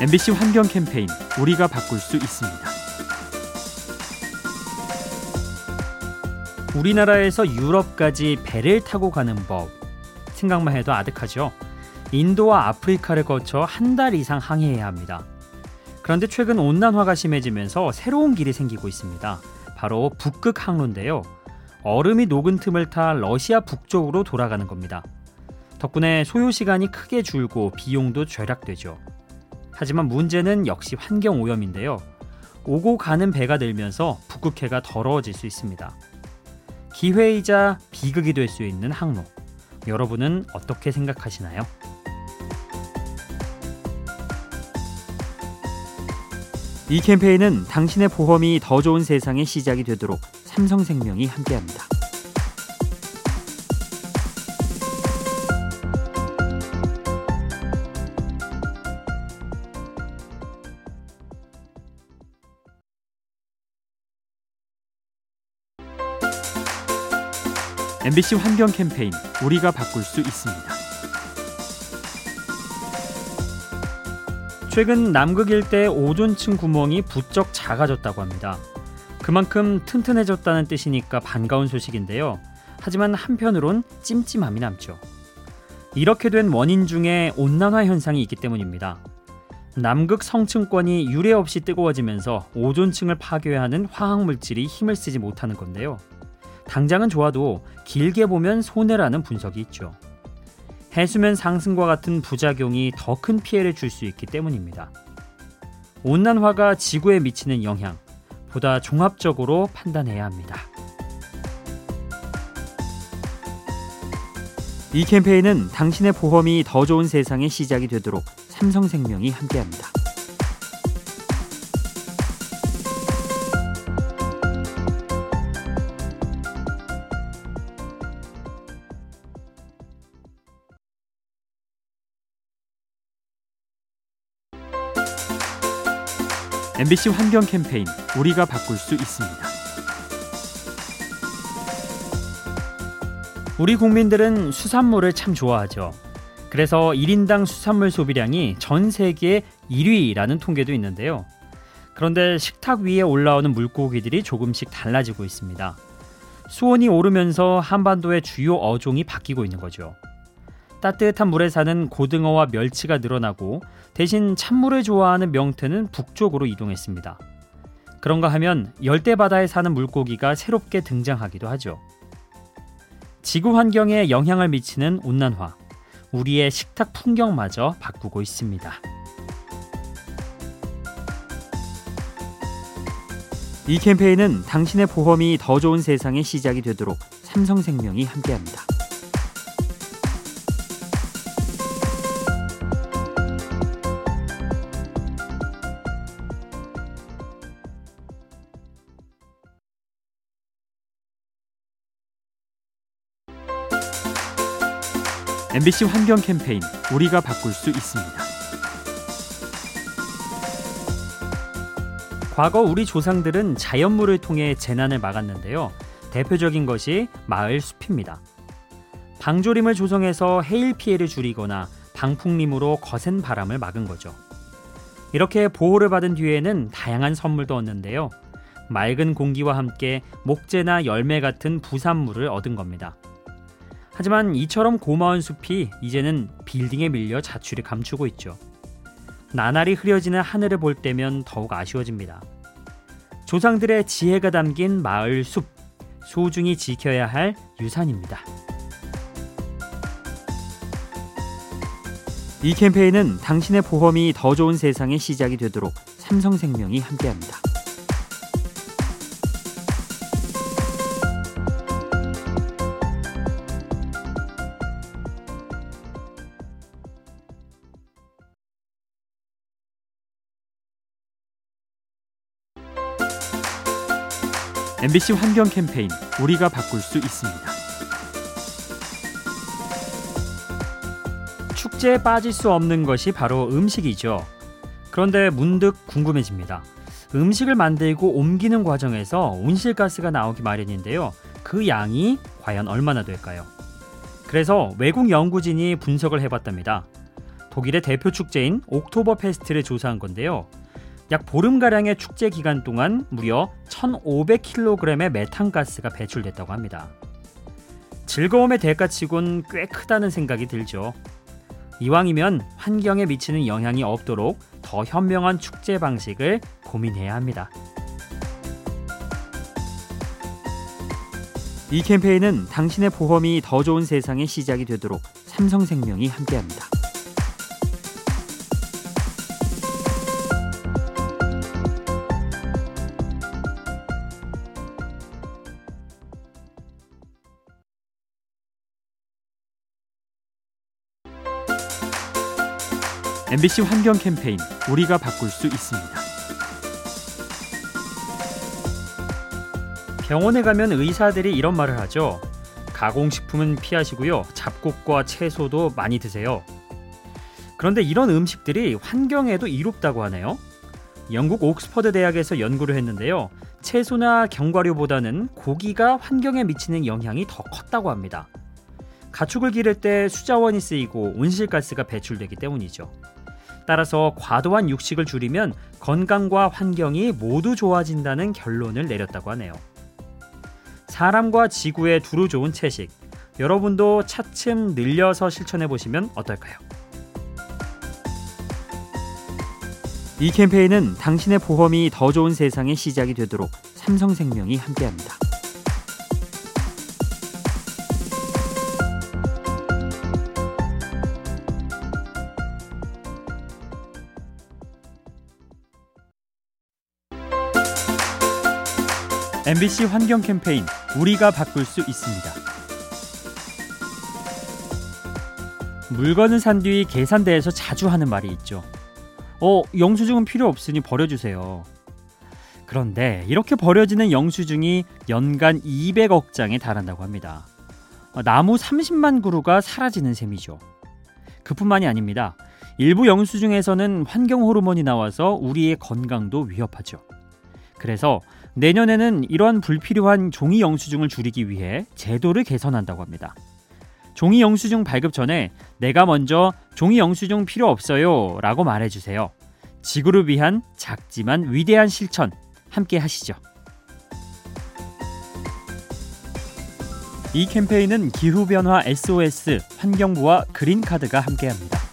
MBC 환경 캠페인 우리가 바꿀 수 있습니다. 우리나라에서 유럽까지 배를 타고 가는 법 생각만 해도 아득하죠. 인도와 아프리카를 거쳐 한 달 이상 항해해야 합니다. 그런데 최근 온난화가 심해지면서 새로운 길이 생기고 있습니다. 바로 북극 항로인데요. 얼음이 녹은 틈을 타 러시아 북쪽으로 돌아가는 겁니다. 덕분에 소요 시간이 크게 줄고 비용도 절약되죠. 하지만 문제는 역시 환경 오염인데요. 오고 가는 배가 늘면서 북극해가 더러워질 수 있습니다. 기회이자 비극이 될 수 있는 항로. 여러분은 어떻게 생각하시나요? 이 캠페인은 당신의 보험이 더 좋은 세상의 시작이 되도록 삼성생명이 함께합니다. MBC 환경 캠페인 우리가 바꿀 수 있습니다. 최근 남극 일대 오존층 구멍이 부쩍 작아졌다고 합니다. 그만큼 튼튼해졌다는 뜻이니까 반가운 소식인데요. 하지만 한편으론 찜찜함이 남죠. 이렇게 된 원인 중에 온난화 현상이 있기 때문입니다. 남극 성층권이 유례 없이 뜨거워지면서 오존층을 파괴하는 화학 물질이 힘을 쓰지 못하는 건데요. 당장은 좋아도 길게 보면 손해라는 분석이 있죠. 해수면 상승과 같은 부작용이 더 큰 피해를 줄 수 있기 때문입니다. 온난화가 지구에 미치는 영향, 보다 종합적으로 판단해야 합니다. 이 캠페인은 당신의 보험이 더 좋은 세상의 시작이 되도록 삼성생명이 함께합니다. MBC 환경 캠페인 우리가 바꿀 수 있습니다. 우리 국민들은 수산물을 참 좋아하죠. 그래서 1인당 수산물 소비량이 전 세계 1위라는 통계도 있는데요. 그런데 식탁 위에 올라오는 물고기들이 조금씩 달라지고 있습니다. 수온이 오르면서 한반도의 주요 어종이 바뀌고 있는 거죠. 따뜻한 물에 사는 고등어와 멸치가 늘어나고 대신 찬물을 좋아하는 명태는 북쪽으로 이동했습니다. 그런가 하면 열대 바다에 사는 물고기가 새롭게 등장하기도 하죠. 지구 환경에 영향을 미치는 온난화, 우리의 식탁 풍경마저 바꾸고 있습니다. 이 캠페인은 당신의 보험이 더 좋은 세상의 시작이 되도록 삼성생명이 함께합니다. MBC 환경 캠페인 우리가 바꿀 수 있습니다. 과거 우리 조상들은 자연물을 통해 재난을 막았는데요. 대표적인 것이 마을 숲입니다. 방조림을 조성해서 해일 피해를 줄이거나 방풍림으로 거센 바람을 막은 거죠. 이렇게 보호를 받은 뒤에는 다양한 선물도 얻는데요. 맑은 공기와 함께 목재나 열매 같은 부산물을 얻은 겁니다. 하지만 이처럼 고마운 숲이 이제는 빌딩에 밀려 자취를 감추고 있죠. 나날이 흐려지는 하늘을 볼 때면 더욱 아쉬워집니다. 조상들의 지혜가 담긴 마을 숲, 소중히 지켜야 할 유산입니다. 이 캠페인은 당신의 보험이 더 좋은 세상의 시작이 되도록 삼성생명이 함께합니다. MBC 환경 캠페인 우리가 바꿀 수 있습니다. 축제에 빠질 수 없는 것이 바로 음식이죠. 그런데 문득 궁금해집니다. 음식을 만들고 옮기는 과정에서 온실가스가 나오기 마련인데요. 그 양이 과연 얼마나 될까요? 그래서 외국 연구진이 분석을 해봤답니다. 독일의 대표 축제인 옥토버 페스트를 조사한 건데요. 약 보름가량의 축제 기간 동안 무려 1,500kg의 메탄가스가 배출됐다고 합니다. 즐거움의 대가치곤 꽤 크다는 생각이 들죠. 이왕이면 환경에 미치는 영향이 없도록 더 현명한 축제 방식을 고민해야 합니다. 이 캠페인은 당신의 보험이 더 좋은 세상의 시작이 되도록 삼성생명이 함께합니다. MBC 환경 캠페인 우리가 바꿀 수 있습니다. 병원에 가면 의사들이 이런 말을 하죠. 가공식품은 피하시고요. 잡곡과 채소도 많이 드세요. 그런데 이런 음식들이 환경에도 이롭다고 하네요. 영국 옥스퍼드 대학에서 연구를 했는데요. 채소나 견과류보다는 고기가 환경에 미치는 영향이 더 컸다고 합니다. 가축을 기를 때 수자원이 쓰이고 온실가스가 배출되기 때문이죠. 따라서 과도한 육식을 줄이면 건강과 환경이 모두 좋아진다는 결론을 내렸다고 하네요. 사람과 지구에 두루 좋은 채식. 여러분도 차츰 늘려서 실천해 보시면 어떨까요? 이 캠페인은 당신의 보험이 더 좋은 세상의 시작이 되도록 삼성생명이 함께합니다. MBC 환경 캠페인 우리가 바꿀 수 있습니다. 물건을 산 뒤 계산대에서 자주 하는 말이 있죠. 어, 영수증은 필요 없으니 버려주세요. 그런데 이렇게 버려지는 영수증이 연간 200억 장에 달한다고 합니다. 어, 나무 30만 그루가 사라지는 셈이죠. 그뿐만이 아닙니다. 일부 영수증에서는 환경 호르몬이 나와서 우리의 건강도 위협하죠. 그래서 내년에는 이러한 불필요한 종이 영수증을 줄이기 위해 제도를 개선한다고 합니다. 종이 영수증 발급 전에 내가 먼저 종이 영수증 필요 없어요 라고 말해주세요. 지구를 위한 작지만 위대한 실천 함께 하시죠. 이 캠페인은 기후변화 SOS 환경부와 그린카드가 함께합니다.